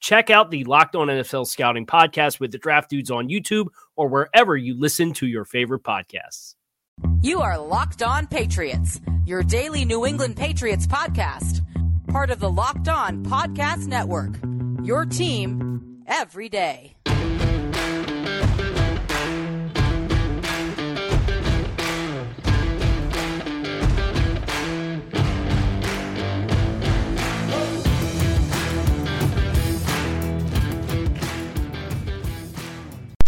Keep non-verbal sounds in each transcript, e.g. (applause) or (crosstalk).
Check out the Locked On NFL Scouting podcast with the draft dudes on YouTube or wherever you listen to your favorite podcasts. You are Locked On Patriots, your daily New England Patriots podcast, part of the Locked On Podcast Network. Your team every day.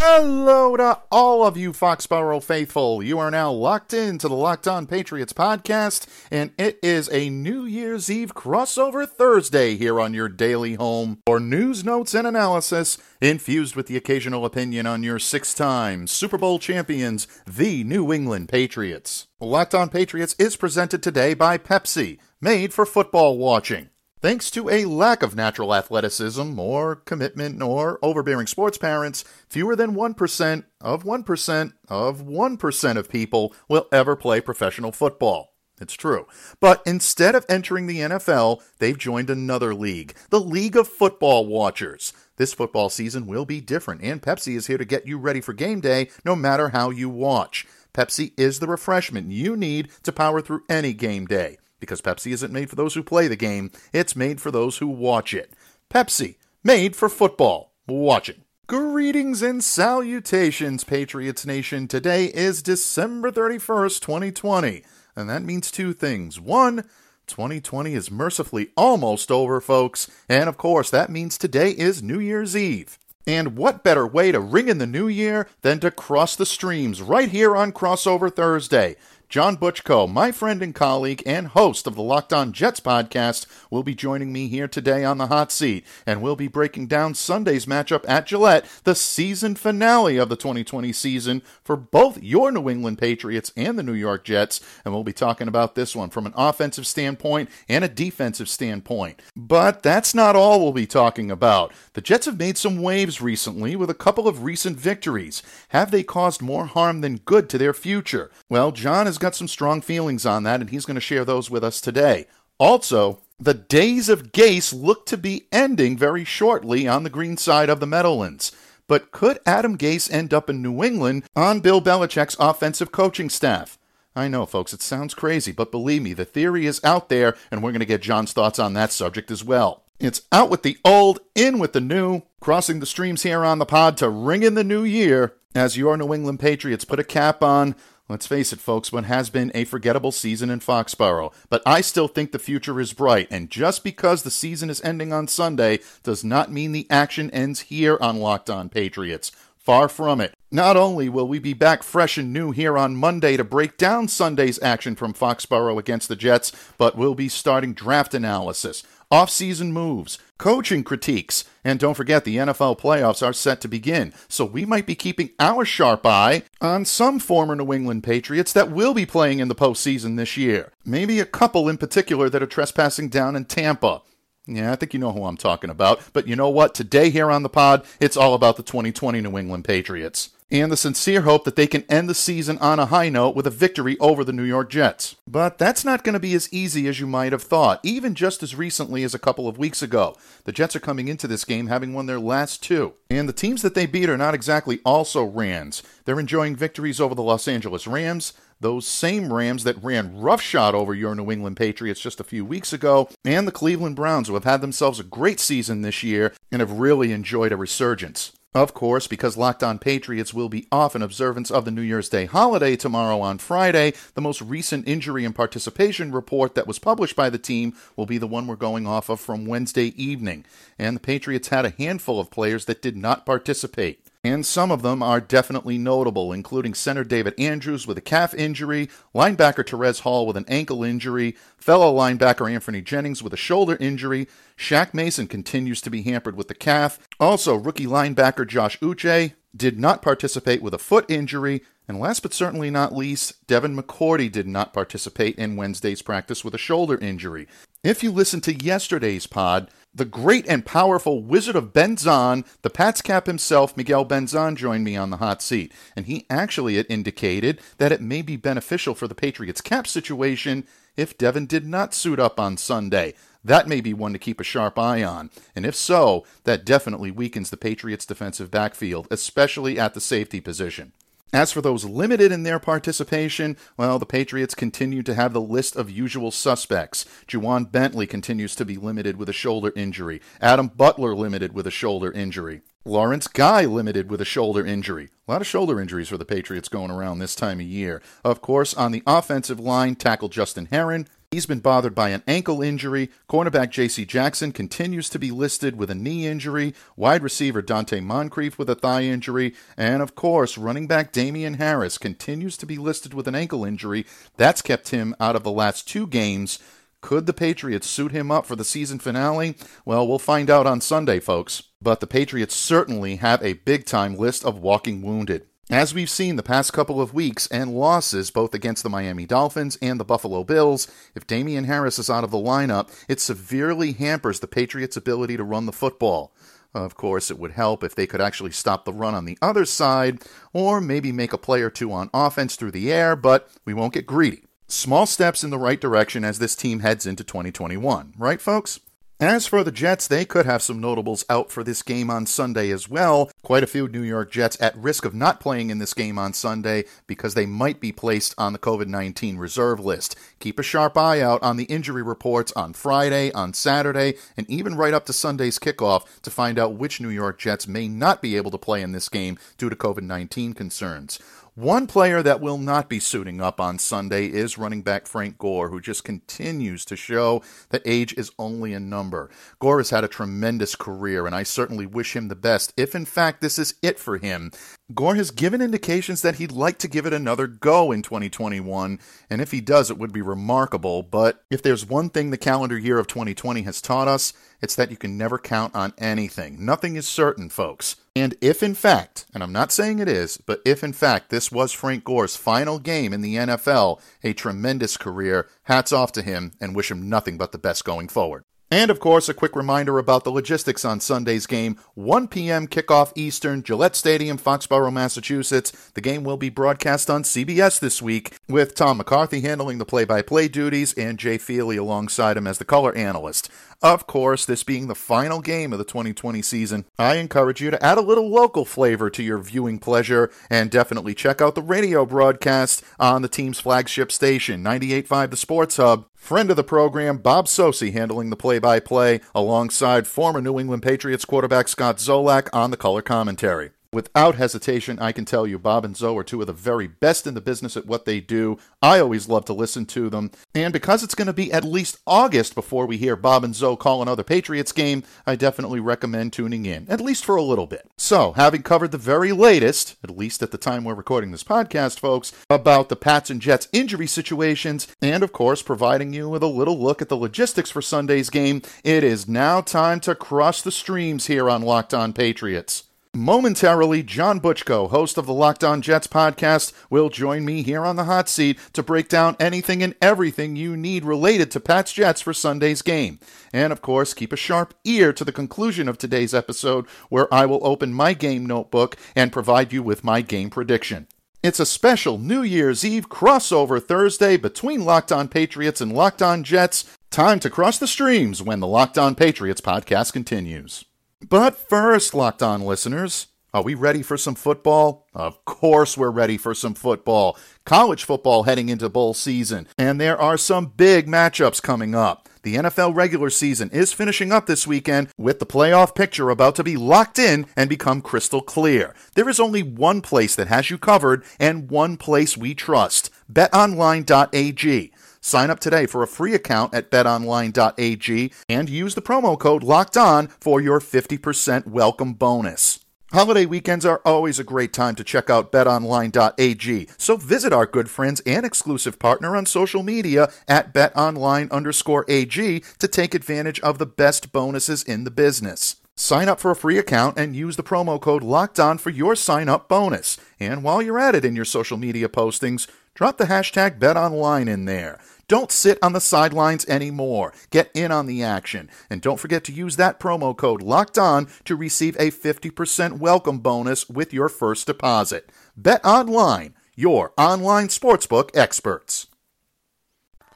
Hello to all of you Foxborough faithful. You are now locked into the Locked On Patriots podcast, and it is a New Year's Eve crossover Thursday here on your daily home for news, notes, and analysis, infused with the occasional opinion on your six time Super Bowl champions, the New England Patriots. Locked On Patriots is presented today by Pepsi, made for football watching. Thanks to a lack of natural athleticism or commitment or overbearing sports parents, fewer than 1% of 1% of 1% of people will ever play professional football. It's true. But instead of entering the NFL, they've joined another league, the League of Football Watchers. This football season will be different, and Pepsi is here to get you ready for game day no matter how you watch. Pepsi is the refreshment you need to power through any game day because Pepsi isn't made for those who play the game, it's made for those who watch it. Pepsi, made for football, Watch it. Greetings and salutations, Patriots Nation. Today is December 31st, 2020, and that means two things. One, 2020 is mercifully almost over, folks, and of course, that means today is New Year's Eve. And what better way to ring in the new year than to cross the streams right here on Crossover Thursday? John Butchko, my friend and colleague and host of the Locked On Jets podcast, will be joining me here today on the hot seat, and we'll be breaking down Sunday's matchup at Gillette, the season finale of the 2020 season for both your New England Patriots and the New York Jets, and we'll be talking about this one from an offensive standpoint and a defensive standpoint. But that's not all we'll be talking about. The Jets have made some waves recently with a couple of recent victories. Have they caused more harm than good to their future? Well, John is got some strong feelings on that, and he's going to share those with us today. Also, the days of Gase look to be ending very shortly on the green side of the Meadowlands. But could Adam Gase end up in New England on Bill Belichick's offensive coaching staff? I know, folks, it sounds crazy, but believe me, the theory is out there, and we're going to get John's thoughts on that subject as well. It's out with the old, in with the new, crossing the streams here on the pod to ring in the new year as your New England Patriots put a cap on Let's face it, folks, what has been a forgettable season in Foxborough. But I still think the future is bright, and just because the season is ending on Sunday does not mean the action ends here on Locked On Patriots. Far from it. Not only will we be back fresh and new here on Monday to break down Sunday's action from Foxborough against the Jets, but we'll be starting draft analysis, off-season moves, coaching critiques, and don't forget the NFL playoffs are set to begin, so we might be keeping our sharp eye on some former New England Patriots that will be playing in the postseason this year. Maybe a couple in particular that are trespassing down in Tampa. Yeah, I think you know who I'm talking about. But you know what? Today here on the pod, it's all about the 2020 New England Patriots and the sincere hope that they can end the season on a high note with a victory over the New York Jets. But that's not going to be as easy as you might have thought, even just as recently as a couple of weeks ago. The Jets are coming into this game having won their last two, and the teams that they beat are not exactly also Rams. They're enjoying victories over the Los Angeles Rams, those same Rams that ran roughshod over your New England Patriots just a few weeks ago, and the Cleveland Browns, who have had themselves a great season this year and have really enjoyed a resurgence. Of course, because Locked On Patriots will be off in observance of the New Year's Day holiday tomorrow on Friday, the most recent injury and participation report that was published by the team will be the one we're going off of from Wednesday evening. And the Patriots had a handful of players that did not participate. And some of them are definitely notable, including center David Andrews with a calf injury, linebacker Terez Hall with an ankle injury, fellow linebacker Anthony Jennings with a shoulder injury. Shaq Mason continues to be hampered with the calf. Also, rookie linebacker Josh Uche did not participate with a foot injury. And last but certainly not least, Devin McCourty did not participate in Wednesday's practice with a shoulder injury. If you listened to yesterday's pod, the great and powerful Wizard of Benzan, the Pats cap himself, Miguel Benzan, joined me on the hot seat. And he actually had indicated that it may be beneficial for the Patriots cap situation if Devin did not suit up on Sunday. That may be one to keep a sharp eye on. And if so, that definitely weakens the Patriots' defensive backfield, especially at the safety position. As for those limited in their participation, well, the Patriots continue to have the list of usual suspects. Ja'Whaun Bentley continues to be limited with a shoulder injury. Adam Butler limited with a shoulder injury. Lawrence Guy limited with a shoulder injury. A lot of shoulder injuries for the Patriots going around this time of year. Of course, on the offensive line, tackle Justin Herron, He's been bothered by an ankle injury. Cornerback J.C. Jackson continues to be listed with a knee injury. Wide receiver Donte Moncrief with a thigh injury. And of course, running back Damien Harris continues to be listed with an ankle injury. That's kept him out of the last two games. Could the Patriots suit him up for the season finale? Well, we'll find out on Sunday, folks. But the Patriots certainly have a big time list of walking wounded. As we've seen the past couple of weeks and losses both against the Miami Dolphins and the Buffalo Bills, if Damien Harris is out of the lineup, it severely hampers the Patriots' ability to run the football. Of course, it would help if they could actually stop the run on the other side, or maybe make a play or two on offense through the air, but we won't get greedy. Small steps in the right direction as this team heads into 2021, right, folks? As for the Jets, they could have some notables out for this game on Sunday as well. Quite a few New York Jets at risk of not playing in this game on Sunday because they might be placed on the COVID 19 reserve list. Keep a sharp eye out on the injury reports on Friday, on Saturday, and even right up to Sunday's kickoff to find out which New York Jets may not be able to play in this game due to COVID 19 concerns. One player that will not be suiting up on Sunday is running back Frank Gore, who just continues to show that age is only a number. Gore has had a tremendous career, and I certainly wish him the best, if in fact this is it for him. Gore has given indications that he'd like to give it another go in 2021, and if he does, it would be remarkable. But if there's one thing the calendar year of 2020 has taught us, it's that you can never count on anything. Nothing is certain, folks. And if in fact, and I'm not saying it is, but if in fact this was Frank Gore's final game in the NFL, a tremendous career, hats off to him and wish him nothing but the best going forward. And of course, a quick reminder about the logistics on Sunday's game. 1 p.m. kickoff Eastern, Gillette Stadium, Foxborough, Massachusetts. The game will be broadcast on CBS this week, with Tom McCarthy handling the play by play duties and Jay Feely alongside him as the color analyst. Of course, this being the final game of the 2020 season, I encourage you to add a little local flavor to your viewing pleasure and definitely check out the radio broadcast on the team's flagship station, 98.5 The Sports Hub. Friend of the program, Bob Socci, handling the play by play alongside former New England Patriots quarterback Scott Zolak on the color commentary. Without hesitation, I can tell you Bob and Zo are two of the very best in the business at what they do. I always love to listen to them. And because it's going to be at least August before we hear Bob and Zo call another Patriots game, I definitely recommend tuning in, at least for a little bit. So, having covered the very latest, at least at the time we're recording this podcast, folks, about the Pats and Jets injury situations, and of course, providing you with a little look at the logistics for Sunday's game, it is now time to cross the streams here on Locked On Patriots. Momentarily, John Butchko, host of the Locked On Jets podcast, will join me here on the hot seat to break down anything and everything you need related to Pat's Jets for Sunday's game. And of course, keep a sharp ear to the conclusion of today's episode, where I will open my game notebook and provide you with my game prediction. It's a special New Year's Eve crossover Thursday between Locked On Patriots and Locked On Jets. Time to cross the streams when the Locked On Patriots podcast continues. But first, Locked On listeners, are we ready for some football? Of course, we're ready for some football. College football heading into bowl season, and there are some big matchups coming up. The NFL regular season is finishing up this weekend with the playoff picture about to be locked in and become crystal clear. There is only one place that has you covered and one place we trust betonline.ag. Sign up today for a free account at betonline.ag and use the promo code locked on for your 50% welcome bonus. Holiday weekends are always a great time to check out betonline.ag. So visit our good friends and exclusive partner on social media at betonline underscore AG to take advantage of the best bonuses in the business. Sign up for a free account and use the promo code locked on for your sign up bonus. And while you're at it in your social media postings, drop the hashtag betonline in there. Don't sit on the sidelines anymore. Get in on the action. And don't forget to use that promo code locked on to receive a 50% welcome bonus with your first deposit. Bet online, your online sportsbook experts.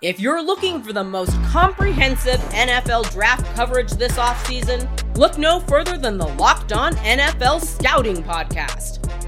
If you're looking for the most comprehensive NFL draft coverage this offseason, look no further than the Locked On NFL Scouting Podcast.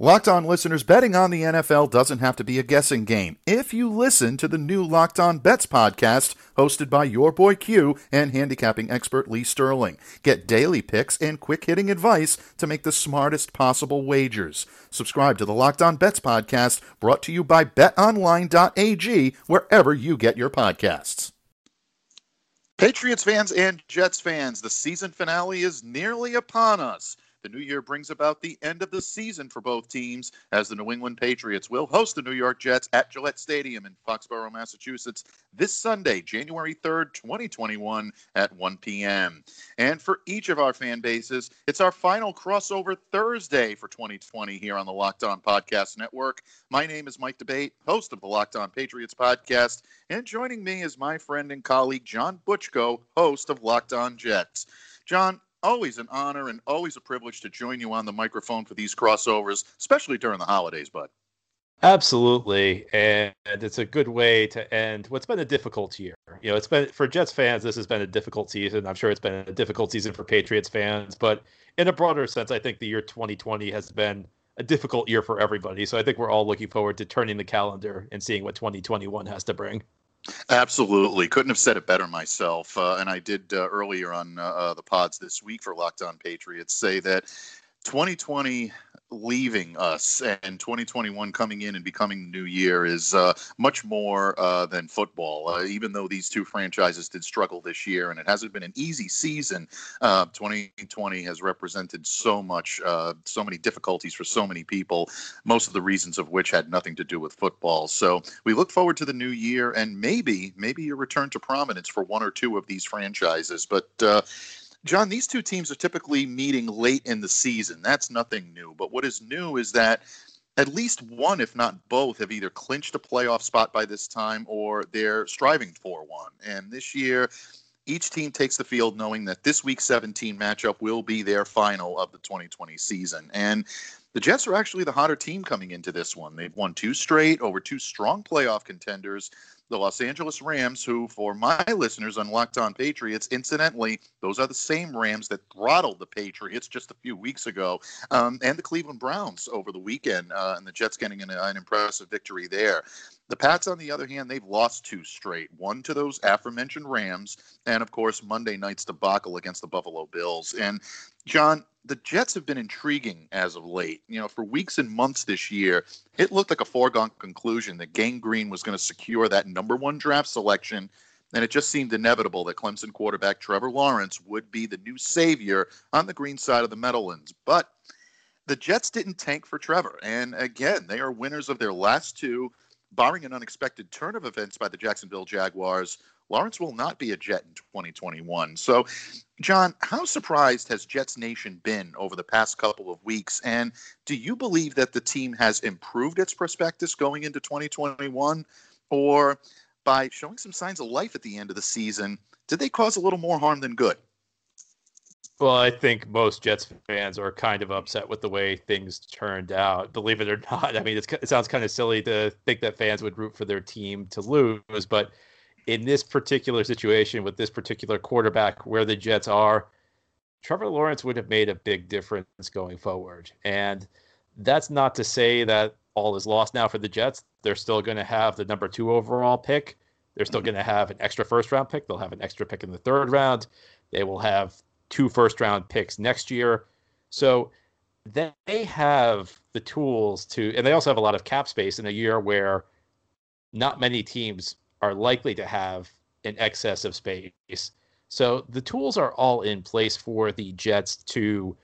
Locked On listeners, betting on the NFL doesn't have to be a guessing game. If you listen to the new Locked On Bets podcast, hosted by your boy Q and handicapping expert Lee Sterling, get daily picks and quick hitting advice to make the smartest possible wagers. Subscribe to the Locked On Bets podcast, brought to you by betonline.ag, wherever you get your podcasts. Patriots fans and Jets fans, the season finale is nearly upon us. The new year brings about the end of the season for both teams as the New England Patriots will host the New York Jets at Gillette Stadium in Foxborough, Massachusetts this Sunday, January 3rd, 2021 at 1 p.m. And for each of our fan bases, it's our final crossover Thursday for 2020 here on the Locked On Podcast Network. My name is Mike D'Abate, host of the Locked On Patriots podcast, and joining me is my friend and colleague John Butchko, host of Locked On Jets. John, always an honor and always a privilege to join you on the microphone for these crossovers, especially during the holidays, bud. Absolutely, and it's a good way to end what's been a difficult year. You know, it's been for Jets fans. This has been a difficult season. I'm sure it's been a difficult season for Patriots fans, but in a broader sense, I think the year 2020 has been a difficult year for everybody. So I think we're all looking forward to turning the calendar and seeing what 2021 has to bring. Absolutely. Couldn't have said it better myself. Uh, and I did uh, earlier on uh, uh the pods this week for Locked On Patriots say that 2020 leaving us and 2021 coming in and becoming the new year is uh, much more uh, than football. Uh, even though these two franchises did struggle this year and it hasn't been an easy season, 2020 uh, has represented so much, uh, so many difficulties for so many people, most of the reasons of which had nothing to do with football. So we look forward to the new year and maybe, maybe a return to prominence for one or two of these franchises. But uh, John, these two teams are typically meeting late in the season. That's nothing new. But what is new is that at least one, if not both, have either clinched a playoff spot by this time or they're striving for one. And this year, each team takes the field knowing that this week 17 matchup will be their final of the 2020 season. And the Jets are actually the hotter team coming into this one. They've won two straight over two strong playoff contenders the Los Angeles Rams, who, for my (laughs) listeners on Locked On Patriots, incidentally, those are the same Rams that throttled the Patriots just a few weeks ago, um, and the Cleveland Browns over the weekend, uh, and the Jets getting an, an impressive victory there. The Pats, on the other hand, they've lost two straight. One to those aforementioned Rams, and of course, Monday night's debacle against the Buffalo Bills. And John, the Jets have been intriguing as of late. You know, for weeks and months this year, it looked like a foregone conclusion that Gang Green was going to secure that number one draft selection. And it just seemed inevitable that Clemson quarterback Trevor Lawrence would be the new savior on the green side of the Meadowlands. But the Jets didn't tank for Trevor. And again, they are winners of their last two barring an unexpected turn of events by the Jacksonville Jaguars, Lawrence will not be a Jet in 2021. So, John, how surprised has Jets Nation been over the past couple of weeks? And do you believe that the team has improved its prospectus going into 2021? Or by showing some signs of life at the end of the season, did they cause a little more harm than good? Well, I think most Jets fans are kind of upset with the way things turned out. Believe it or (laughs) not, I mean, it sounds kind of silly to think that fans would root for their team to lose, but in this particular situation with this particular quarterback, where the Jets are, Trevor Lawrence would have made a big difference going forward. And that's not to say that all is lost now for the Jets. They're still going to have the number two overall pick. They're still mm-hmm. going to have an extra first round pick. They'll have an extra pick in the third round. They will have two first round picks next year. So they have the tools to, and they also have a lot of cap space in a year where not many teams are likely to have an excess of space. So the tools are all in place for the Jets to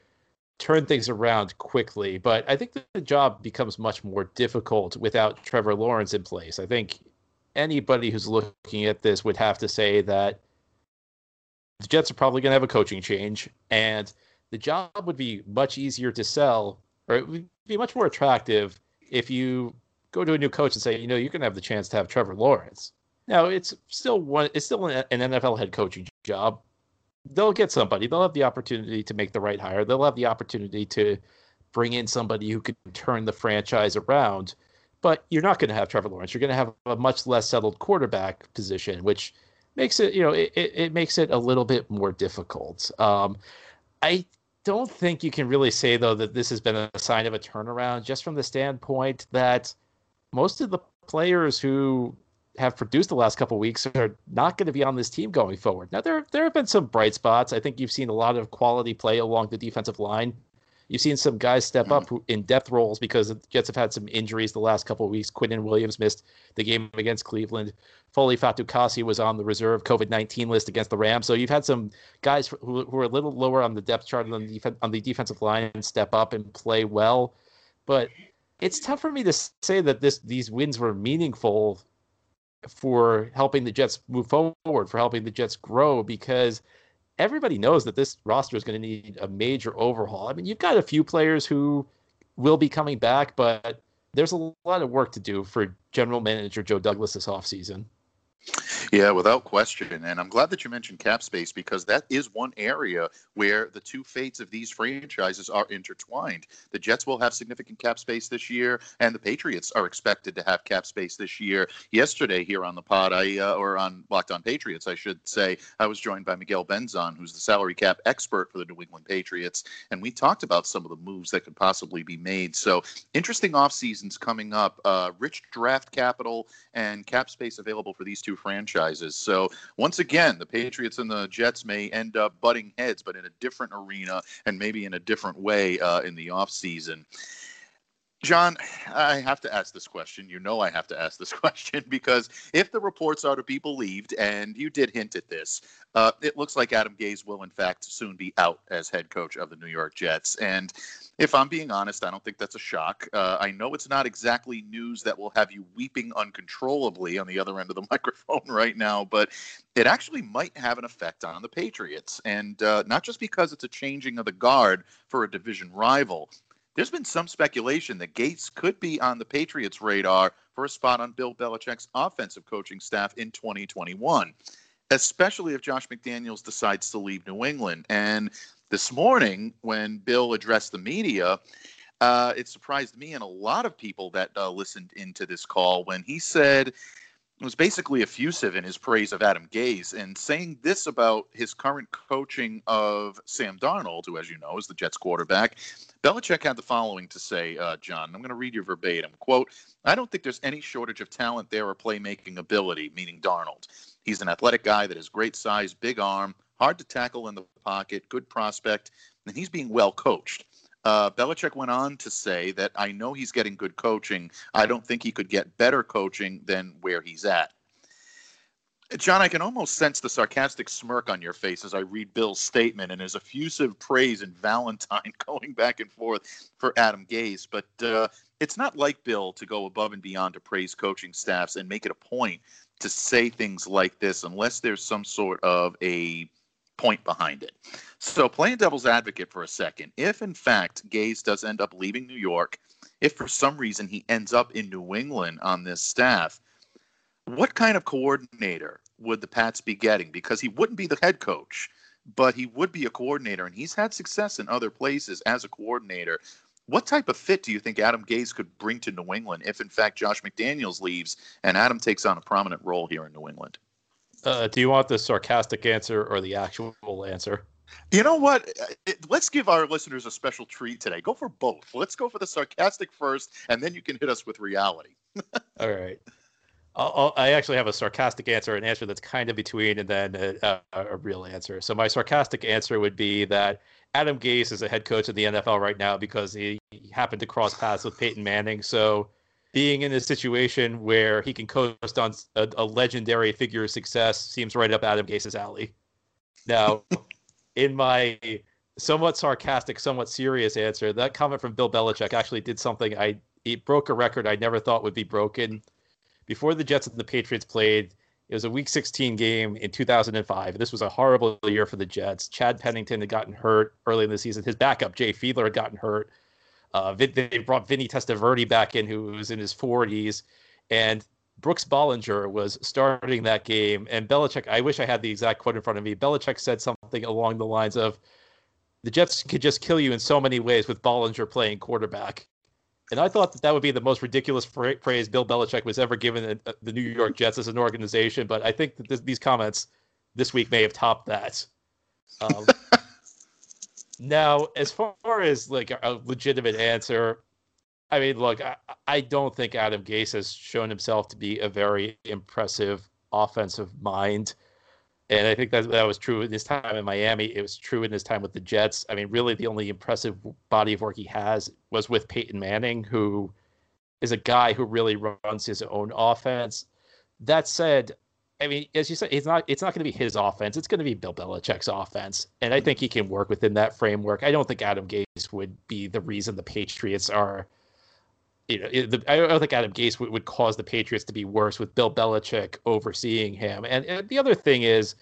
turn things around quickly. But I think the job becomes much more difficult without Trevor Lawrence in place. I think anybody who's looking at this would have to say that the Jets are probably going to have a coaching change, and the job would be much easier to sell, or it would be much more attractive if you go to a new coach and say, you know, you're going to have the chance to have Trevor Lawrence. Now, it's still one. It's still an NFL head coaching job. They'll get somebody. They'll have the opportunity to make the right hire. They'll have the opportunity to bring in somebody who could turn the franchise around. But you're not going to have Trevor Lawrence. You're going to have a much less settled quarterback position, which makes it you know it, it makes it a little bit more difficult. Um, I don't think you can really say though that this has been a sign of a turnaround, just from the standpoint that most of the players who have produced the last couple weeks are not going to be on this team going forward. Now there there have been some bright spots. I think you've seen a lot of quality play along the defensive line. You've seen some guys step up mm-hmm. in depth roles because the Jets have had some injuries the last couple of weeks. Quinnen Williams missed the game against Cleveland. Foley Fatukasi was on the reserve COVID 19 list against the Rams. So you've had some guys who, who are a little lower on the depth chart on the, def- on the defensive line step up and play well. But it's tough for me to say that this these wins were meaningful for helping the Jets move forward, for helping the Jets grow, because everybody knows that this roster is going to need a major overhaul. I mean, you've got a few players who will be coming back, but there's a lot of work to do for general manager Joe Douglas this offseason. Yeah, without question. And I'm glad that you mentioned cap space because that is one area where the two fates of these franchises are intertwined. The Jets will have significant cap space this year, and the Patriots are expected to have cap space this year. Yesterday, here on the pod, I uh, or on Locked On Patriots, I should say, I was joined by Miguel Benzan, who's the salary cap expert for the New England Patriots, and we talked about some of the moves that could possibly be made. So interesting off seasons coming up. Uh, rich draft capital and cap space available for these two franchises. So once again, the Patriots and the Jets may end up butting heads, but in a different arena and maybe in a different way uh, in the offseason. John, I have to ask this question. You know, I have to ask this (laughs) question because if the reports are to be believed, and you did hint at this, uh, it looks like Adam Gase will, in fact, soon be out as head coach of the New York Jets. And if I'm being honest, I don't think that's a shock. Uh, I know it's not exactly news that will have you weeping uncontrollably on the other end of the (laughs) microphone right now, but it actually might have an effect on the Patriots. And uh, not just because it's a changing of the guard for a division rival, there's been some speculation that Gase could be on the Patriots' radar for a spot on Bill Belichick's offensive coaching staff in 2021, especially if Josh McDaniels decides to leave New England. And this morning, when Bill addressed the media, uh, it surprised me and a lot of people that uh, listened into this call when he said it was basically effusive in his praise of Adam Gase and saying this about his current coaching of Sam Darnold, who, as you know, is the Jets quarterback. Belichick had the following to say, uh, John. I'm going to read you verbatim. Quote, I don't think there's any shortage of talent there or playmaking ability, meaning Darnold. He's an athletic guy that has great size, big arm, hard to tackle in the pocket, good prospect, and he's being well coached. Uh, Belichick went on to say that I know he's getting good coaching. I don't think he could get better coaching than where he's at. John, I can almost sense the sarcastic smirk on your face as I read Bill's statement and his effusive praise and Valentine (laughs) going back and forth for Adam Gase. But uh, it's not like Bill to go above and beyond to praise coaching staffs and make it a point to say things like this unless there's some sort of a point behind it. So, playing devil's advocate for a second, if in fact Gase does end up leaving New York, if for some reason he ends up in New England on this staff, what kind of coordinator would the Pats be getting? Because he wouldn't be the head coach, but he would be a coordinator, and he's had success in other places as a coordinator. What type of fit do you think Adam Gase could bring to New England if, in fact, Josh McDaniels leaves and Adam takes on a prominent role here in New England? Uh, do you want the sarcastic answer or the actual answer? You know what? Let's give our listeners a special treat today. Go for both. Let's go for the sarcastic first, and then you can hit us with reality. (laughs) All right. I'll, i actually have a sarcastic answer, an answer that's kind of between, and then a, a, a, real answer. So my sarcastic answer would be that Adam Gase is a head coach in the NFL right now because he happened to cross paths with Peyton Manning. So being in a situation where he can coast on a, a legendary figure of success seems right up Adam Gase's alley. Now, (laughs) in my somewhat sarcastic, somewhat serious answer, that comment from Bill Belichick actually did something I it broke a record I never thought would be broken. Before the Jets and the Patriots played, it was a Week 16 game in 2005. This was a horrible year for the Jets. Chad Pennington had gotten hurt early in the season. His backup Jay Fiedler had gotten hurt. Uh, they brought Vinny Testaverde back in, who was in his 40s, and Brooks Bollinger was starting that game. And Belichick, I wish I had the exact quote in front of me. Belichick said something along the lines of, "The Jets could just kill you in so many ways with Bollinger playing quarterback." And I thought that that would be the most ridiculous phrase Bill Belichick was ever given the New York Jets as an organization. But I think that this, these comments this week may have topped that. Um, (laughs) now, as far as like a legitimate answer, I mean, look, I, I don't think Adam Gase has shown himself to be a very impressive offensive mind. And I think that that was true in his time in Miami. It was true in his time with the Jets. I mean, really, the only impressive body of work he has was with Peyton Manning, who is a guy who really runs his own offense. That said, I mean, as you said, it's not it's not going to be his offense. It's going to be Bill Belichick's offense, and I think he can work within that framework. I don't think Adam Gase would be the reason the Patriots are. You know, the, I don't think Adam Gase would, cause the Patriots to be worse with Bill Belichick overseeing him. And, and the other thing is,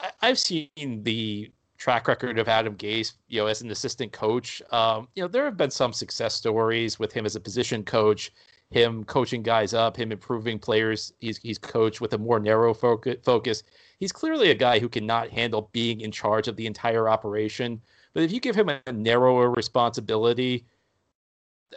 I, I've seen the track record of Adam Gase, you know, as an assistant coach. Um, you know, there have been some success stories with him as a position coach him coaching guys up, him improving players he's he's coached with a more narrow focus. He's clearly a guy who cannot handle being in charge of the entire operation. But if you give him a narrower responsibility,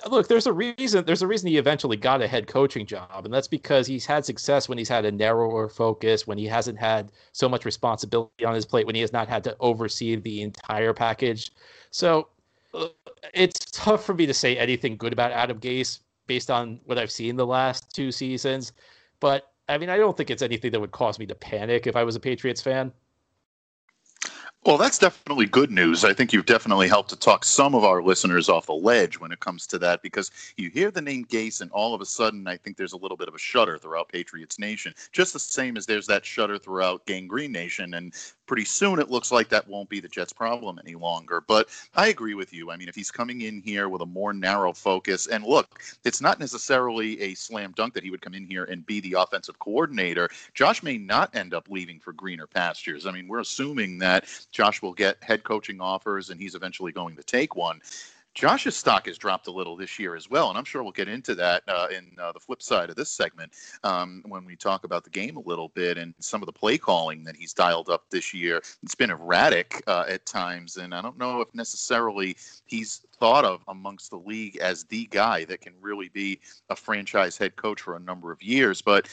look, there's a reason. There's a reason he eventually got a head coaching job, and that's because he's had success when he's had a narrower focus, when he hasn't had so much responsibility on his plate, when he has not had to oversee the entire package. So uh, it's tough for me to say anything good about Adam Gase based on what I've seen the last two seasons. But I mean, I don't think it's anything that would cause me to panic if I was a Patriots fan. Well, that's definitely good news. I think you've definitely helped to talk some of our listeners off the ledge when it comes to that because you hear the name Gase, and all of a sudden, I think there's a little bit of a shudder throughout Patriots Nation, just the same as there's that shudder throughout Gang Green Nation. And pretty soon it looks like that won't be the Jets' problem any longer. But I agree with you. I mean, if he's coming in here with a more narrow focus, and look, it's not necessarily a slam dunk that he would come in here and be the offensive coordinator. Josh may not end up leaving for greener pastures. I mean, we're assuming that Josh will get head coaching offers and he's eventually going to take one. Josh's stock has dropped a little this year as well, and I'm sure we'll get into that uh, in uh, the flip side of this segment um, when we talk about the game a little bit and some of the play calling that he's dialed up this year. It's been erratic uh, at times, and I don't know if necessarily he's thought of amongst the league as the guy that can really be a franchise head coach for a number of years. But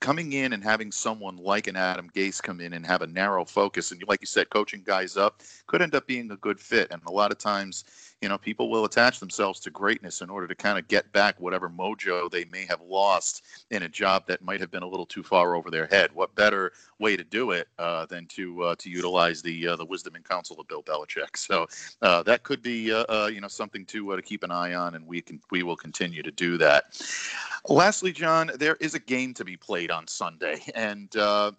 coming in and having someone like an Adam Gase come in and have a narrow focus, and like you said, coaching guys up could end up being a good fit. And a lot of times, you know, people will attach themselves to greatness in order to kind of get back whatever mojo they may have lost in a job that might have been a little too far over their head. What better way to do it uh, than to uh, to utilize the uh, the wisdom and counsel of Bill Belichick? So uh, that could be uh, uh, you know something to to keep an eye on, and we can we will continue to do that. Lastly, John, there is a game to be played on Sunday, and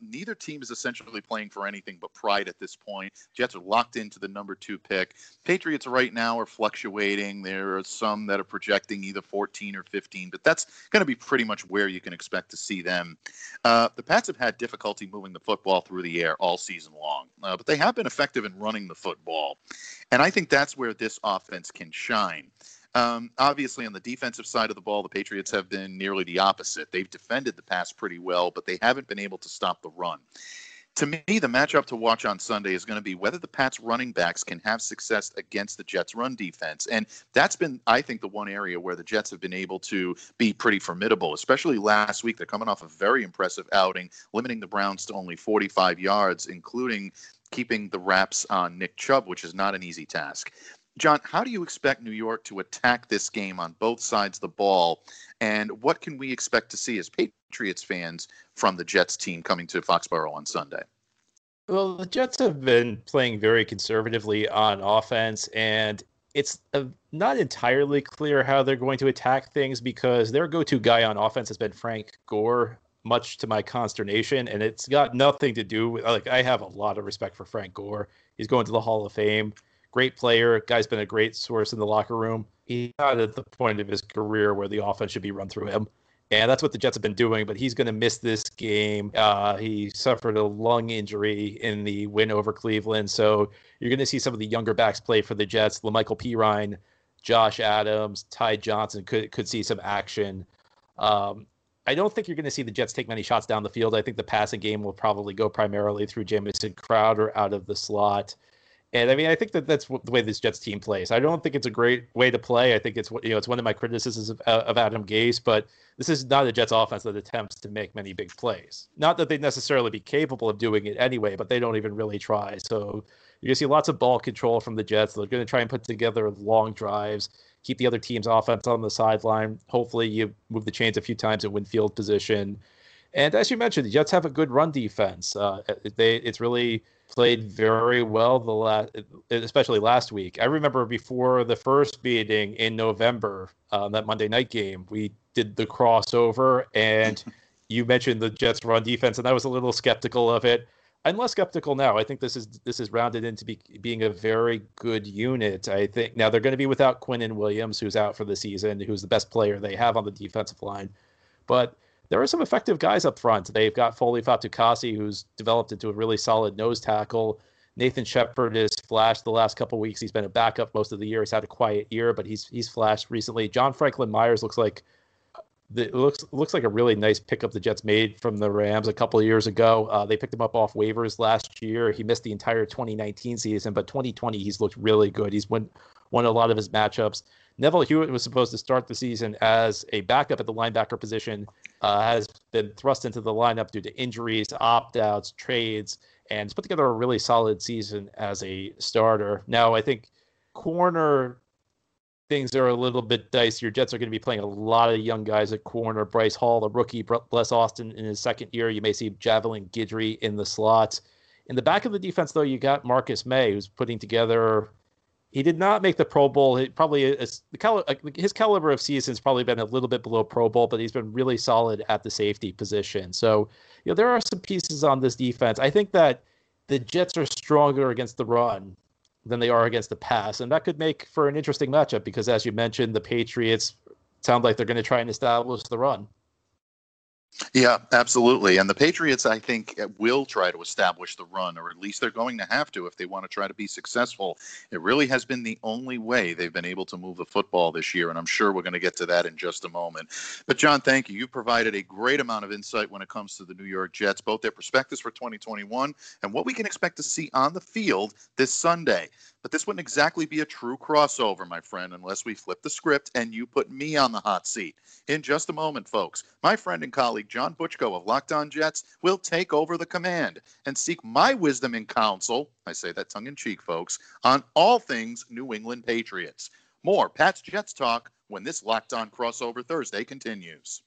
neither team is essentially playing for anything but pride at this point. Jets are locked into the number two pick. Patriots right now are fluctuating. There are some that are projecting either 14 or 15, but that's going to be pretty much where you can expect to see them. Uh, the Pats have had difficulty moving the football through the air all season long, uh, but they have been effective in running the football. And I think that's where this offense can shine. Um, obviously, on the defensive side of the ball, the Patriots have been nearly the opposite. They've defended the pass pretty well, but they haven't been able to stop the run to me, the matchup to watch on Sunday is going to be whether the Pats running backs can have success against the Jets run defense. And that's been, I think, the one area where the Jets have been able to be pretty formidable, especially last week. They're coming off a very impressive outing, limiting the Browns to only 45 yards, including keeping the wraps on Nick Chubb, which is not an easy task. John, how do you expect New York to attack this game on both sides of the ball? And what can we expect to see as Patriots fans from the Jets team coming to Foxborough on Sunday? Well, the Jets have been playing very conservatively on offense, and it's uh, not entirely clear how they're going to attack things because their go to guy on offense has been Frank Gore, much to my consternation. And it's got nothing to do with, like, I have a lot of respect for Frank Gore. He's going to the Hall of Fame great player. Guy's been a great source in the locker room. He's not at the point of his career where the offense should be run through him. And that's what the Jets have been doing, but he's going to miss this game. Uh, he suffered a lung injury in the win over Cleveland. So you're going to see some of the younger backs play for the Jets. La'Mical Perine, Josh Adams, Ty Johnson could, could see some action. Um, I don't think you're going to see the Jets take many shots down the field. I think the passing game will probably go primarily through Jamison Crowder out of the slot. And I mean, I think that that's the way this Jets team plays. I don't think it's a great way to play. I think it's you know it's one of my criticisms of, of Adam Gase, but this is not a Jets offense that attempts to make many big plays. Not that they'd necessarily be capable of doing it anyway, but they don't even really try. So gonna see lots of ball control from the Jets. They're gonna try and put together long drives, keep the other team's offense on the sideline. Hopefully, you move the chains a few times and win field position. And as you mentioned, the Jets have a good run defense. Uh, they it's really played very well the last, especially last week. I remember before the first meeting in November, um, that Monday night game, we did the crossover, and (laughs) you mentioned the Jets' run defense, and I was a little skeptical of it. I'm less skeptical now. I think this is this is rounded into be, being a very good unit. I think now they're going to be without Quinnen Williams, who's out for the season, who's the best player they have on the defensive line, but there are some effective guys up front. They've got Foley Fatukasi, who's developed into a really solid nose tackle. Nathan Shepherd has flashed the last couple weeks. He's been a backup most of the year. He's had a quiet year, but he's he's flashed recently. John Franklin Myers looks like the, looks looks like a really nice pickup the Jets made from the Rams a couple of years ago. Uh, they picked him up off waivers last year. He missed the entire 2019 season, but 2020 he's looked really good. He's won won a lot of his matchups. Neville Hewitt was supposed to start the season as a backup at the linebacker position, uh, has been thrust into the lineup due to injuries, opt outs, trades, and has put together a really solid season as a starter. Now, I think corner things are a little bit dicey. Your Jets are going to be playing a lot of young guys at corner. Bryce Hall, the rookie, Bless Austin in his second year. You may see Javelin Guidry in the slots. In the back of the defense, though, you got Marcus Maye, who's putting together he did not make the Pro Bowl. He probably is, his caliber of season's probably been a little bit below Pro Bowl, but he's been really solid at the safety position. So, you know, there are some pieces on this defense. I think that the Jets are stronger against the run than they are against the pass, and that could make for an interesting matchup because, as you mentioned, the Patriots sound like they're going to try and establish the run. Yeah, absolutely. And the Patriots, I think, will try to establish the run, or at least they're going to have to if they want to try to be successful. It really has been the only way they've been able to move the football this year, and I'm sure we're going to get to that in just a moment. But, John, thank you. You provided a great amount of insight when it comes to the New York Jets, both their perspectives for 2021 and what we can expect to see on the field this Sunday. But this wouldn't exactly be a true crossover, my friend, unless we flip the script and you put me on the hot seat. In just a moment, folks, my friend and colleague John Butchko of Locked On Jets will take over the command and seek my wisdom and counsel, I say that tongue in cheek, folks, on all things New England Patriots. More Pat's Jets talk when this Locked On crossover Thursday continues.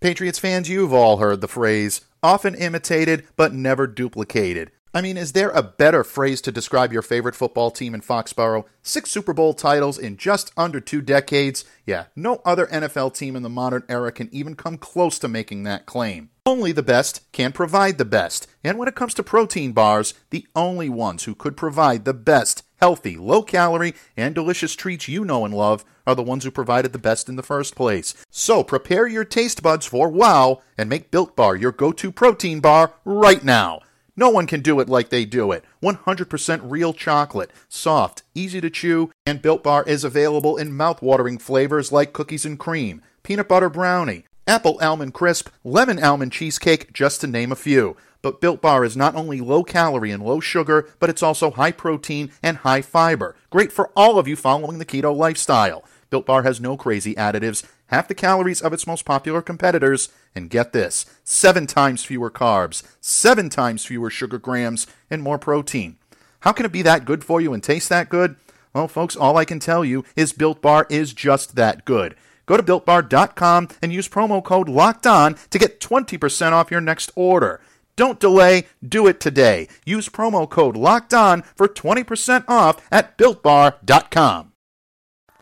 Patriots fans, you've all heard the phrase often imitated but never duplicated. I mean, is there a better phrase to describe your favorite football team in Foxborough? Six Super Bowl titles in just under two decades? Yeah, no other NFL team in the modern era can even come close to making that claim. Only the best can provide the best. And when it comes to protein bars, the only ones who could provide the best, healthy, low calorie, and delicious treats you know and love are the ones who provided the best in the first place. So prepare your taste buds for wow and make Built Bar your go to protein bar right now. No one can do it like they do it. 100% real chocolate, soft, easy to chew, and Built Bar is available in mouth-watering flavors like cookies and cream, peanut butter brownie, apple almond crisp, lemon almond cheesecake, just to name a few. But Built Bar is not only low calorie and low sugar, but it's also high protein and high fiber. Great for all of you following the keto lifestyle. Built Bar has no crazy additives, half the calories of its most popular competitors, and get this seven times fewer carbs, seven times fewer sugar grams, and more protein. How can it be that good for you and taste that good? Well, folks, all I can tell you is Built Bar is just that good. Go to builtbar.com and use promo code LOCKED ON to get 20% off your next order. Don't delay, do it today. Use promo code LOCKED ON for 20% off at builtbar.com.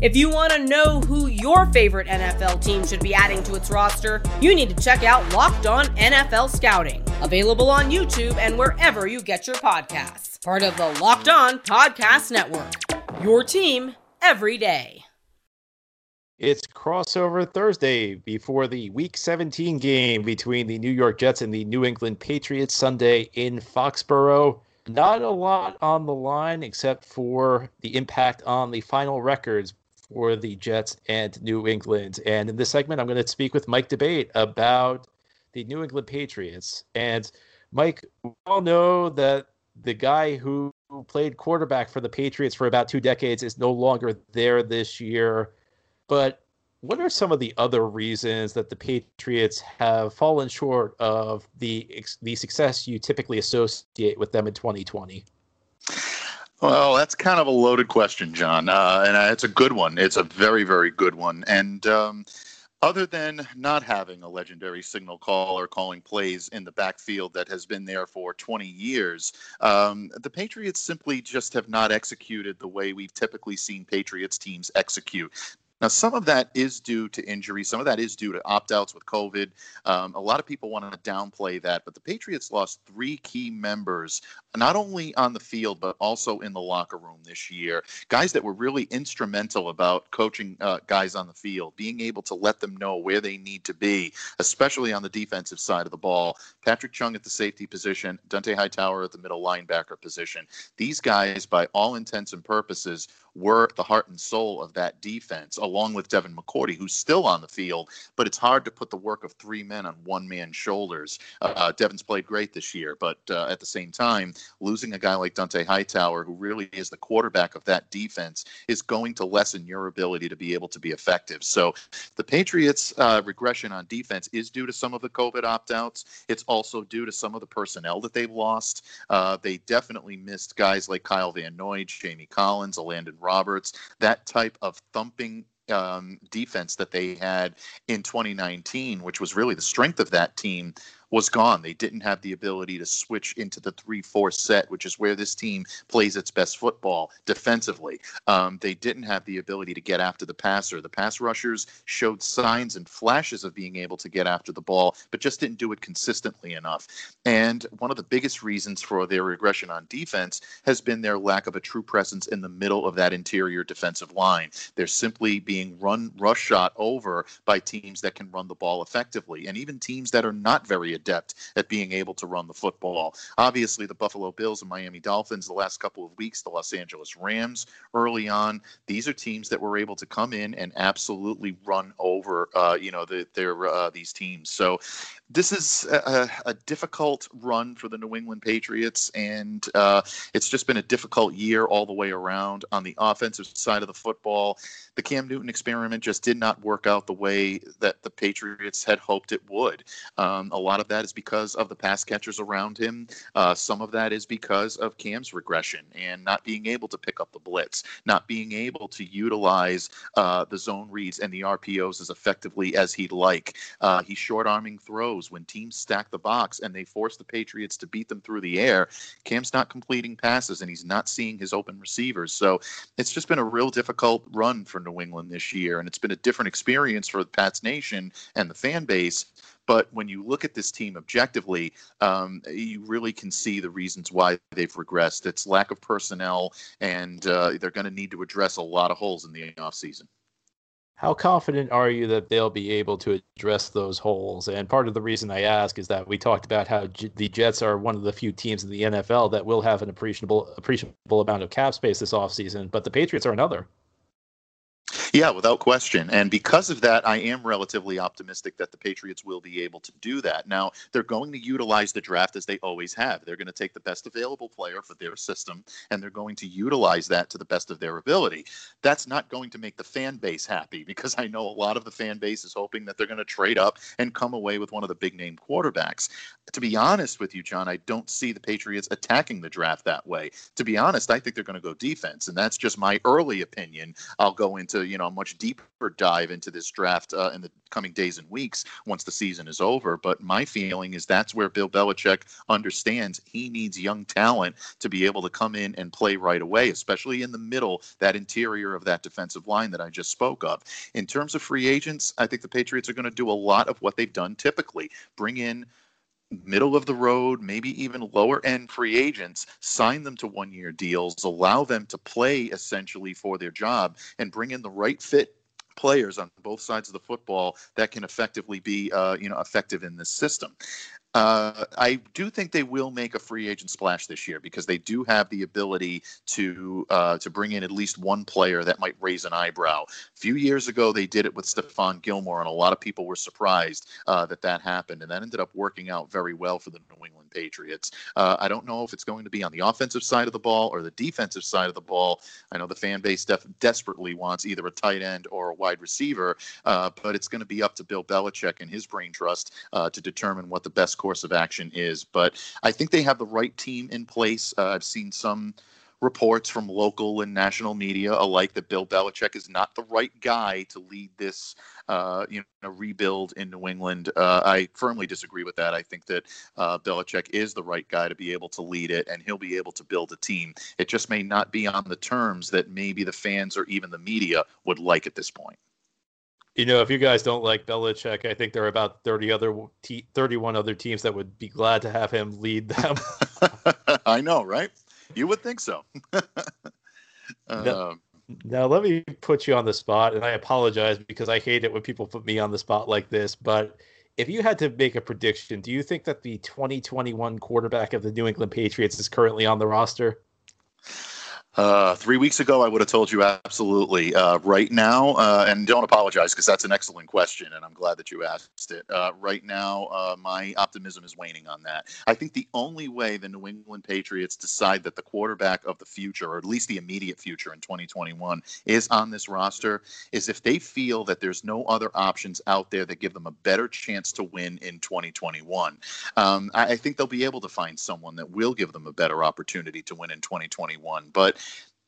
If you want to know who your favorite NFL team should be adding to its roster, you need to check out Locked On NFL Scouting, available on YouTube and wherever you get your podcasts. Part of the Locked On Podcast Network. Your team every day. It's crossover Thursday before the Week 17 game between the New York Jets and the New England Patriots Sunday in Foxborough. Not a lot on the line except for the impact on the final records for the Jets and New England. And in this segment, I'm going to speak with Mike D'Abate about the New England Patriots. And Mike, we all know that the guy who played quarterback for the Patriots for about two decades is no longer there this year. But what are some of the other reasons that the Patriots have fallen short of the the success you typically associate with them in 2020? Well, that's kind of a loaded question, John, uh, and uh, it's a good one. It's a very, very good one. And um, other than not having a legendary signal caller calling plays in the backfield that has been there for 20 years, um, the Patriots simply just have not executed the way we've typically seen Patriots teams execute. Now, some of that is due to injury. Some of that is due to opt outs with COVID. Um, a lot of people want to downplay that, but the Patriots lost three key members, not only on the field, but also in the locker room this year. Guys that were really instrumental about coaching uh, guys on the field, being able to let them know where they need to be, especially on the defensive side of the ball. Patrick Chung at the safety position, Dont'a Hightower at the middle linebacker position. These guys, by all intents and purposes, were the heart and soul of that defense, along with Devin McCourty, who's still on the field. But it's hard to put the work of three men on one man's shoulders. Uh, Devin's played great this year, but uh, at the same time, losing a guy like Dont'a Hightower, who really is the quarterback of that defense, is going to lessen your ability to be able to be effective. So the Patriots' uh, regression on defense is due to some of the COVID opt outs. It's also due to some of the personnel that they've lost. Uh, they definitely missed guys like Kyle Van Noy, Jamie Collins, Elandon Roberts, that type of thumping um, defense that they had in 2019, which was really the strength of that team, was gone. They didn't have the ability to switch into the 3 4 set, which is where this team plays its best football defensively. Um, they didn't have the ability to get after the passer. The pass rushers showed signs and flashes of being able to get after the ball, but just didn't do it consistently enough. And one of the biggest reasons for their regression on defense has been their lack of a true presence in the middle of that interior defensive line. They're simply being run rush shot over by teams that can run the ball effectively, and even teams that are not very adept at being able to run the football. Obviously, the Buffalo Bills and Miami Dolphins the last couple of weeks, the Los Angeles Rams early on. These are teams that were able to come in and absolutely run over, uh, you know, the, their uh, these teams. So this is a, a, difficult run for the New England Patriots, and uh, it's just been a difficult year all the way around. On the offensive side of the football, the Cam Newton experiment just did not work out the way that the Patriots had hoped it would. Um, a lot of that is because of the pass catchers around him. Uh, some of that is because of Cam's regression and not being able to pick up the blitz, not being able to utilize uh, the zone reads and the RPOs as effectively as he'd like. Uh, he's short arming throws when teams stack the box and they force the Patriots to beat them through the air. Cam's not completing passes and he's not seeing his open receivers. So it's just been a real difficult run for New England this year. And it's been a different experience for the Pats Nation and the fan base. But when you look at this team objectively, um, you really can see the reasons why they've regressed. It's lack of personnel, and uh, they're going to need to address a lot of holes in the offseason. How confident are you that they'll be able to address those holes? And part of the reason I ask is that we talked about how J- the Jets are one of the few teams in the NFL that will have an appreciable appreciable amount of cap space this offseason, but the Patriots are another. Yeah, without question. And because of that, I am relatively optimistic that the Patriots will be able to do that. Now, they're going to utilize the draft as they always have. They're going to take the best available player for their system, and they're going to utilize that to the best of their ability. That's not going to make the fan base happy (laughs) because I know a lot of the fan base is hoping that they're going to trade up and come away with one of the big name quarterbacks. To be honest with you, John, I don't see the Patriots attacking the draft that way. To be honest, I think they're going to go defense, and that's just my early opinion. I'll go into, you know, a much deeper dive into this draft uh, in the coming days and weeks once the season is over. But my feeling is that's where Bill Belichick understands he needs young talent to be able to come in and play right away, especially in the middle, that interior of that defensive line that I just spoke of. In terms of free agents, I think the Patriots are going to do a lot of what they've done typically bring in middle of the road, maybe even lower end free agents, sign them to one year deals, allow them to play essentially for their job, and bring in the right fit players on both sides of the football that can effectively be, uh, you know, effective in this system. Uh, I do think they will make a free agent splash this year because they do have the ability to uh, to bring in at least one player that might raise an eyebrow. A few years ago, they did it with Stephon Gilmore, and a lot of people were surprised uh, that that happened, and that ended up working out very well for the New England Patriots. Uh, I don't know if it's going to be on the offensive side of the ball or the defensive side of the ball. I know the fan base def- desperately wants either a tight end or a wide receiver, uh, but it's going to be up to Bill Belichick and his brain trust uh, to determine what the best course of action is. But I think they have the right team in place. Uh, I've seen some reports from local and national media alike that Bill Belichick is not the right guy to lead this, uh, you know, rebuild in New England. Uh, I firmly disagree with that. I think that uh, Belichick is the right guy to be able to lead it, and he'll be able to build a team. It just may not be on the terms that maybe the fans or even the media would like at this point. You know, if you guys don't like Belichick, I think there are about 30 other te- 31 other teams that would be glad to have him lead them. (laughs) I know, right? You would think so. (laughs) now, um, now, let me put you on the spot, and I apologize because I hate it when people put me on the spot like this. But if you had to make a prediction, do you think that the 2021 quarterback of the New England Patriots is currently on the roster? Uh, three weeks ago, I would have told you absolutely. Uh, right now, uh, and don't apologize because that's an excellent question, and I'm glad that you asked it. Uh, right now, uh, my optimism is waning on that. I think the only way the New England Patriots decide that the quarterback of the future, or at least the immediate future in 2021, is on this roster is if they feel that there's no other options out there that give them a better chance to win in 2021. Um, I, I think they'll be able to find someone that will give them a better opportunity to win in 2021. But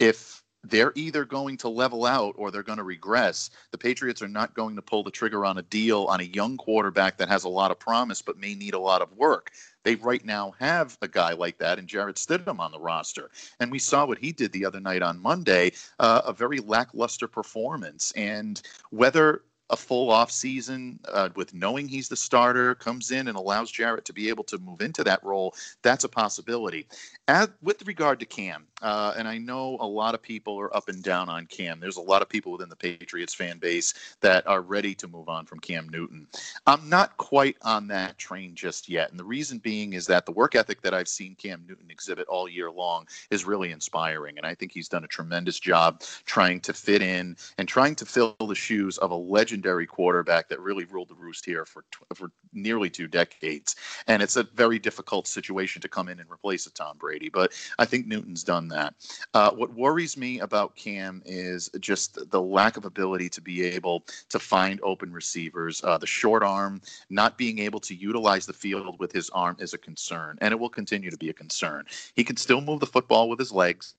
if they're either going to level out or they're going to regress. The Patriots are not going to pull the trigger on a deal on a young quarterback that has a lot of promise but may need a lot of work. They right now have a guy like that in Jarrett Stidham on the roster. And we saw what he did the other night on Monday uh, a very lackluster performance. And whether a full off season uh, with knowing he's the starter comes in and allows Jarrett to be able to move into that role, that's a possibility. As, with regard to Cam, uh, and I know a lot of people are up and down on Cam. There's a lot of people within the Patriots fan base that are ready to move on from Cam Newton. I'm not quite on that train just yet. And the reason being is that the work ethic that I've seen Cam Newton exhibit all year long is really inspiring. And I think he's done a tremendous job trying to fit in and trying to fill the shoes of a legendary quarterback that really ruled the roost here for, for nearly two decades. And it's a very difficult situation to come in and replace a Tom Brady. But I think Newton's done that. Uh, what worries me about Cam is just the lack of ability to be able to find open receivers. Uh, the short arm, not being able to utilize the field with his arm is a concern, and it will continue to be a concern. He can still move the football with his legs.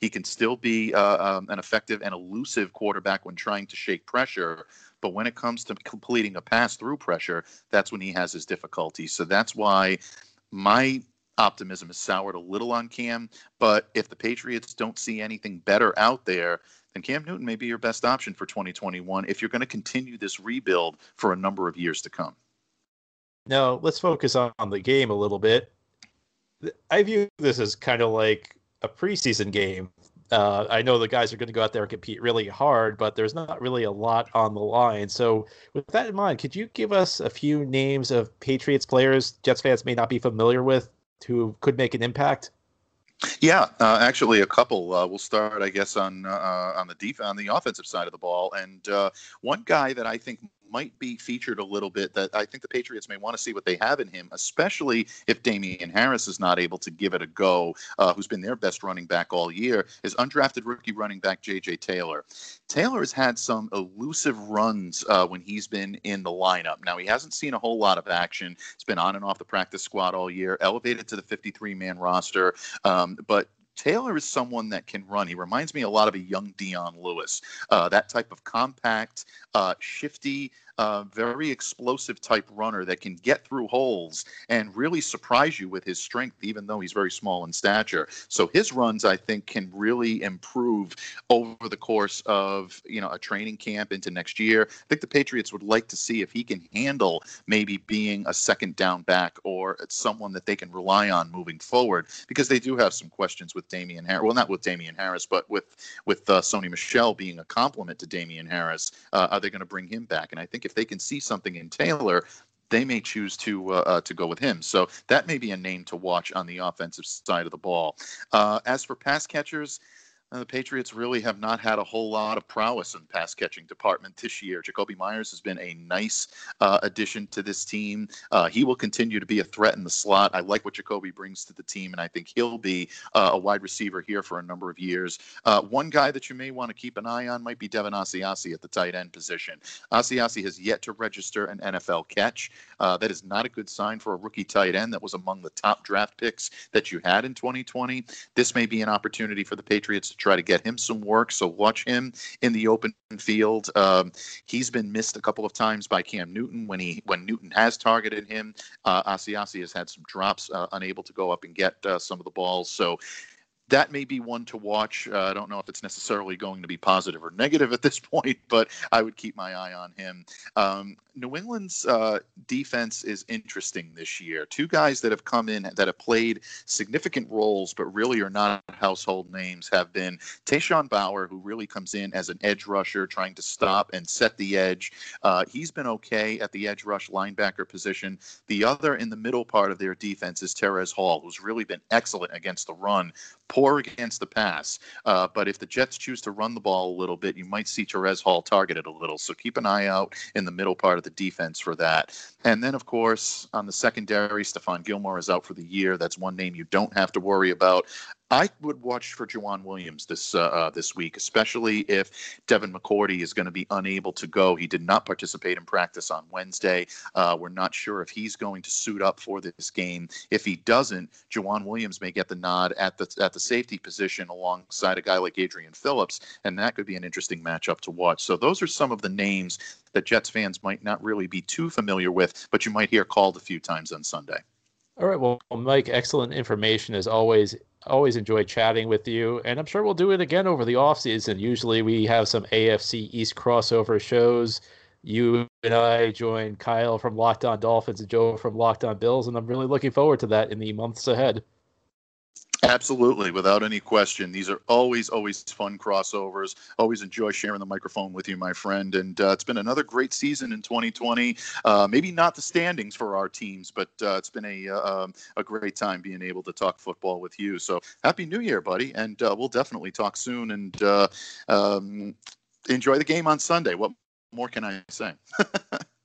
He can still be uh, um, an effective and elusive quarterback when trying to shake pressure but when it comes to completing a pass through pressure, that's when he has his difficulties. So that's why my optimism is soured a little on Cam. But if the Patriots don't see anything better out there, then Cam Newton may be your best option for 2021 if you're going to continue this rebuild for a number of years to come. Now, let's focus on, on the game a little bit. I view this as kind of like a preseason game. Uh, I know the guys are going to go out there and compete really hard, but there's not really a lot on the line. So, with that in mind, could you give us a few names of Patriots players Jets fans may not be familiar with who could make an impact? Yeah, uh, actually, a couple. Uh, we'll start, I guess, on uh, on the def- on the offensive side of the ball, and uh, one guy that I think might be featured a little bit that I think the Patriots may want to see what they have in him, especially if Damien Harris is not able to give it a go, uh, who's been their best running back all year, is undrafted rookie running back J.J. Taylor. Taylor has had some elusive runs uh, when he's been in the lineup. Now, he hasn't seen a whole lot of action. He's been on and off the practice squad all year, elevated to the 53 man roster. Um, but Taylor is someone that can run. He reminds me a lot of a young Dion Lewis, uh, that type of compact, uh, shifty, uh, very explosive type runner that can get through holes and really surprise you with his strength, even though he's very small in stature. So his runs, I think, can really improve over the course of you know a training camp into next year. I think the Patriots would like to see if he can handle maybe being a second down back or someone that they can rely on moving forward because they do have some questions with Damien Harris. Well, not with Damien Harris, but with with uh, Sony Michel being a complement to Damien Harris. Uh, are they going to bring him back? And I think if they can see something in Taylor, they may choose to uh, uh, to go with him. So that may be a name to watch on the offensive side of the ball. Uh, as for pass catchers, uh, the Patriots really have not had a whole lot of prowess in pass catching department this year. Jakobi Meyers has been a nice uh, addition to this team. Uh, he will continue to be a threat in the slot. I like what Jakobi brings to the team, and I think he'll be uh, a wide receiver here for a number of years. Uh, one guy that you may want to keep an eye on might be Devin Asiasi at the tight end position. Asiasi has yet to register an NFL catch. That is not a good sign for a rookie tight end that was among the top draft picks that you had in 2020. This may be an opportunity for the Patriots try to get him some work. So watch him in the open field. Um, he's been missed a couple of times by Cam Newton when he when Newton has targeted him. Uh, Asiasi has had some drops, uh, unable to go up and get uh, some of the balls. So that may be one to watch. Uh, I don't know if it's necessarily going to be positive or negative at this (laughs) point, but I would keep my eye on him. Um, New England's uh, defense is interesting this year. Two guys that have come in that have played significant roles, but really are not household names, have been Tashawn Bower, who really comes in as an edge rusher, trying to stop and set the edge. Uh, he's been okay at the edge rush linebacker position. The other in the middle part of their defense is Terez Hall, who's really been excellent against the run, poor against the pass. Uh, but if the Jets choose to run the ball a little bit, you might see Terez Hall targeted a little. So keep an eye out in the middle part of the defense for that. And then, of course, on the secondary, Stephon Gilmore is out for the year. That's one name you don't have to worry about. I would watch for Joejuan Williams this uh, uh, this week, especially if Devin McCourty is going to be unable to go. He did not participate in practice on Wednesday. Uh, we're not sure if he's going to suit up for this game. If he doesn't, Joejuan Williams may get the nod at the at the safety position alongside a guy like Adrian Phillips, and that could be an interesting matchup to watch. So those are some of the names that Jets fans might not really be too familiar with, but you might hear called a few times on Sunday. All right. Well, Mike, excellent information as always. Always enjoy chatting with you, and I'm sure we'll do it again over the off season. Usually, we have some AFC East crossover shows. You and I join Kyle from Locked On Dolphins and Joe from Locked On Bills, and I'm really looking forward to that in the months ahead. Absolutely, without any question. These are always, always fun crossovers. Always enjoy sharing the microphone with you, my friend. And uh, it's been another great season in 2020. Uh, maybe not the standings for our teams, but uh, it's been a um, a great time being able to talk football with you. So happy New Year, buddy! And uh, we'll definitely talk soon. And uh, um, enjoy the game on Sunday. What more can I say? (laughs)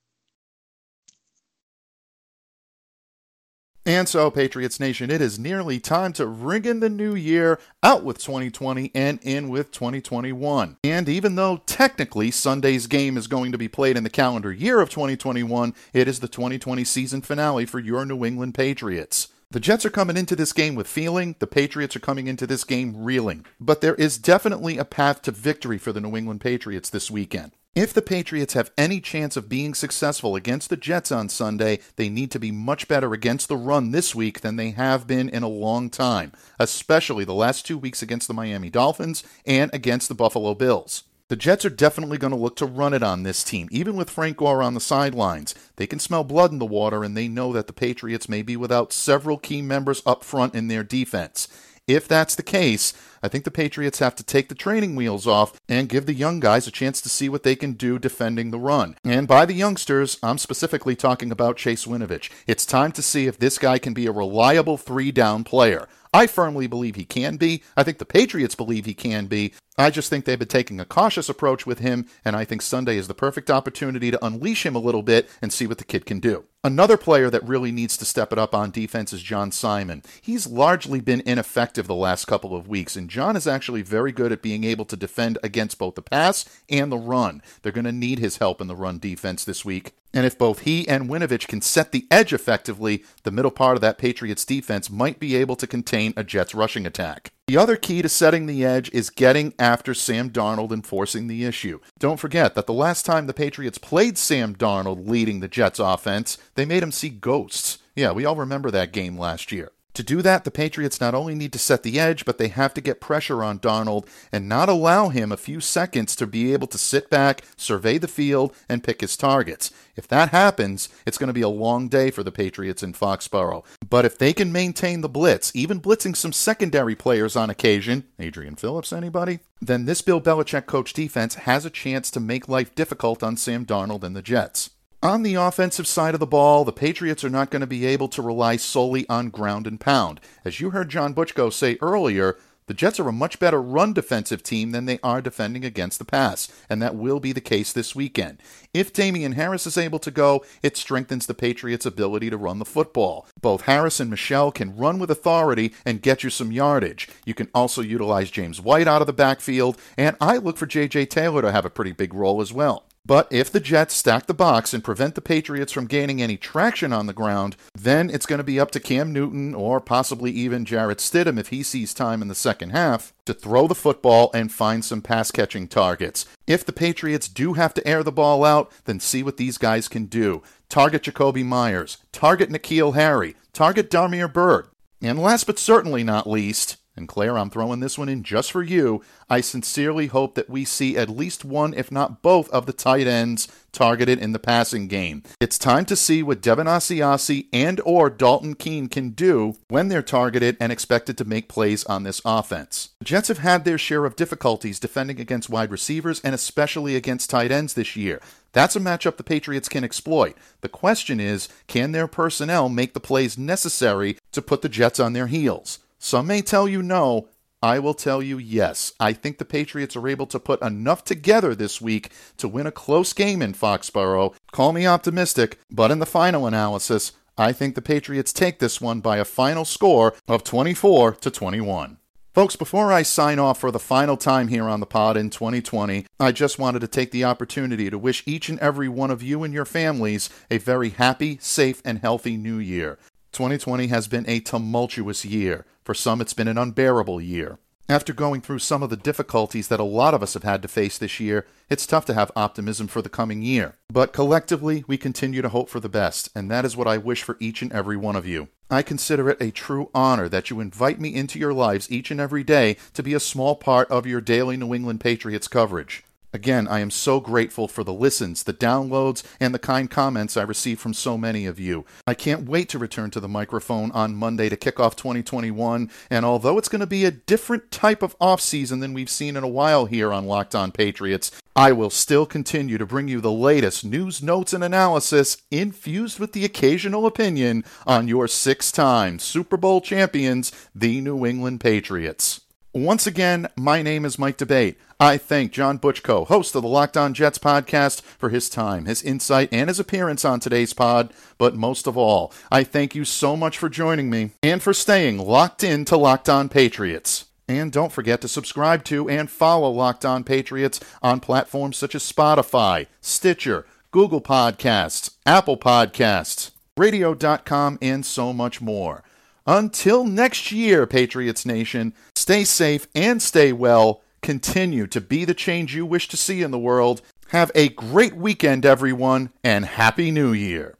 And so, Patriots Nation, it is nearly time to ring in the new year, out with 2020 and in with 2021. And even though technically Sunday's game is going to be played in the calendar year of 2021, it is the 2020 season finale for your New England Patriots. The Jets are coming into this game with feeling, the Patriots are coming into this game reeling. But there is definitely a path to victory for the New England Patriots this weekend. If the Patriots have any chance of being successful against the Jets on Sunday, they need to be much better against the run this week than they have been in a long time, especially the last two weeks against the Miami Dolphins and against the Buffalo Bills. The Jets are definitely going to look to run it on this team, even with Frank Gore on the sidelines. They can smell blood in the water, and they know that the Patriots may be without several key members up front in their defense. If that's the case, I think the Patriots have to take the training wheels off and give the young guys a chance to see what they can do defending the run. And by the youngsters, I'm specifically talking about Chase Winovich. It's time to see if this guy can be a reliable three down player. I firmly believe he can be. I think the Patriots believe he can be. I just think they've been taking a cautious approach with him, and I think Sunday is the perfect opportunity to unleash him a little bit and see what the kid can do. Another player that really needs to step it up on defense is John Simon. He's largely been ineffective the last couple of weeks, and John is actually very good at being able to defend against both the pass and the run. They're going to need his help in the run defense this week. And if both he and Winovich can set the edge effectively, the middle part of that Patriots defense might be able to contain a Jets rushing attack. The other key to setting the edge is getting after Sam Darnold and forcing the issue. Don't forget that the last time the Patriots played Sam Darnold leading the Jets offense, they made him see ghosts. Yeah, we all remember that game last year. To do that, the Patriots not only need to set the edge, but they have to get pressure on Darnold and not allow him a few seconds to be able to sit back, survey the field, and pick his targets. If that happens, it's going to be a long day for the Patriots in Foxborough. But if they can maintain the blitz, even blitzing some secondary players on occasion, Adrian Phillips, anybody? Then this Bill Belichick coach defense has a chance to make life difficult on Sam Darnold and the Jets. On the offensive side of the ball, the Patriots are not going to be able to rely solely on ground and pound. As you heard John Butchko say earlier, the Jets are a much better run defensive team than they are defending against the pass, and that will be the case this weekend. If Damien Harris is able to go, it strengthens the Patriots' ability to run the football. Both Harris and Michel can run with authority and get you some yardage. You can also utilize James White out of the backfield, and I look for J.J. Taylor to have a pretty big role as well. But if the Jets stack the box and prevent the Patriots from gaining any traction on the ground, then it's going to be up to Cam Newton or possibly even Jarrett Stidham if he sees time in the second half to throw the football and find some pass catching targets. If the Patriots do have to air the ball out, then see what these guys can do. Target Jakobi Meyers, target N'Keal Harry, target Damiere Byrd, And last but certainly not least, and Claire, I'm throwing this one in just for you. I sincerely hope that we see at least one, if not both, of the tight ends targeted in the passing game. It's time to see what Devin Asiasi and or Dalton Keene can do when they're targeted and expected to make plays on this offense. The Jets have had their share of difficulties defending against wide receivers and especially against tight ends this year. That's a matchup the Patriots can exploit. The question is, can their personnel make the plays necessary to put the Jets on their heels? Some may tell you no. I will tell you yes. I think the Patriots are able to put enough together this week to win a close game in Foxborough. Call me optimistic, but in the final analysis, I think the Patriots take this one by a final score of 24 to 21. Folks, before I sign off for the final time here on the pod in 2020, I just wanted to take the opportunity to wish each and every one of you and your families a very happy, safe, and healthy new year. 2020 has been a tumultuous year. For some, it's been an unbearable year. After going through some of the difficulties that a lot of us have had to face this year, it's tough to have optimism for the coming year. But collectively, we continue to hope for the best, and that is what I wish for each and every one of you. I consider it a true honor that you invite me into your lives each and every day to be a small part of your daily New England Patriots coverage. Again, I am so grateful for the listens, the downloads, and the kind comments I receive from so many of you. I can't wait to return to the microphone on Monday to kick off 2021, and although it's going to be a different type of offseason than we've seen in a while here on Locked On Patriots, I will still continue to bring you the latest news, notes, and analysis infused with the occasional opinion on your six time Super Bowl champions, the New England Patriots. Once again, my name is Mike D'Abate. I thank John Butchko, host of the Locked On Jets podcast, for his time, his insight, and his appearance on today's pod. But most of all, I thank you so much for joining me and for staying locked in to Locked On Patriots. And don't forget to subscribe to and follow Locked On Patriots on platforms such as Spotify, Stitcher, Google Podcasts, Apple Podcasts, Radio.com, and so much more. Until next year, Patriots Nation, stay safe and stay well. Continue to be the change you wish to see in the world. Have a great weekend, everyone, and Happy New Year.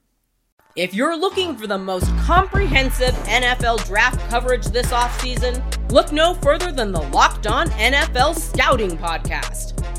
If you're looking for the most comprehensive NFL draft coverage this offseason, look no further than the Locked On NFL Scouting Podcast.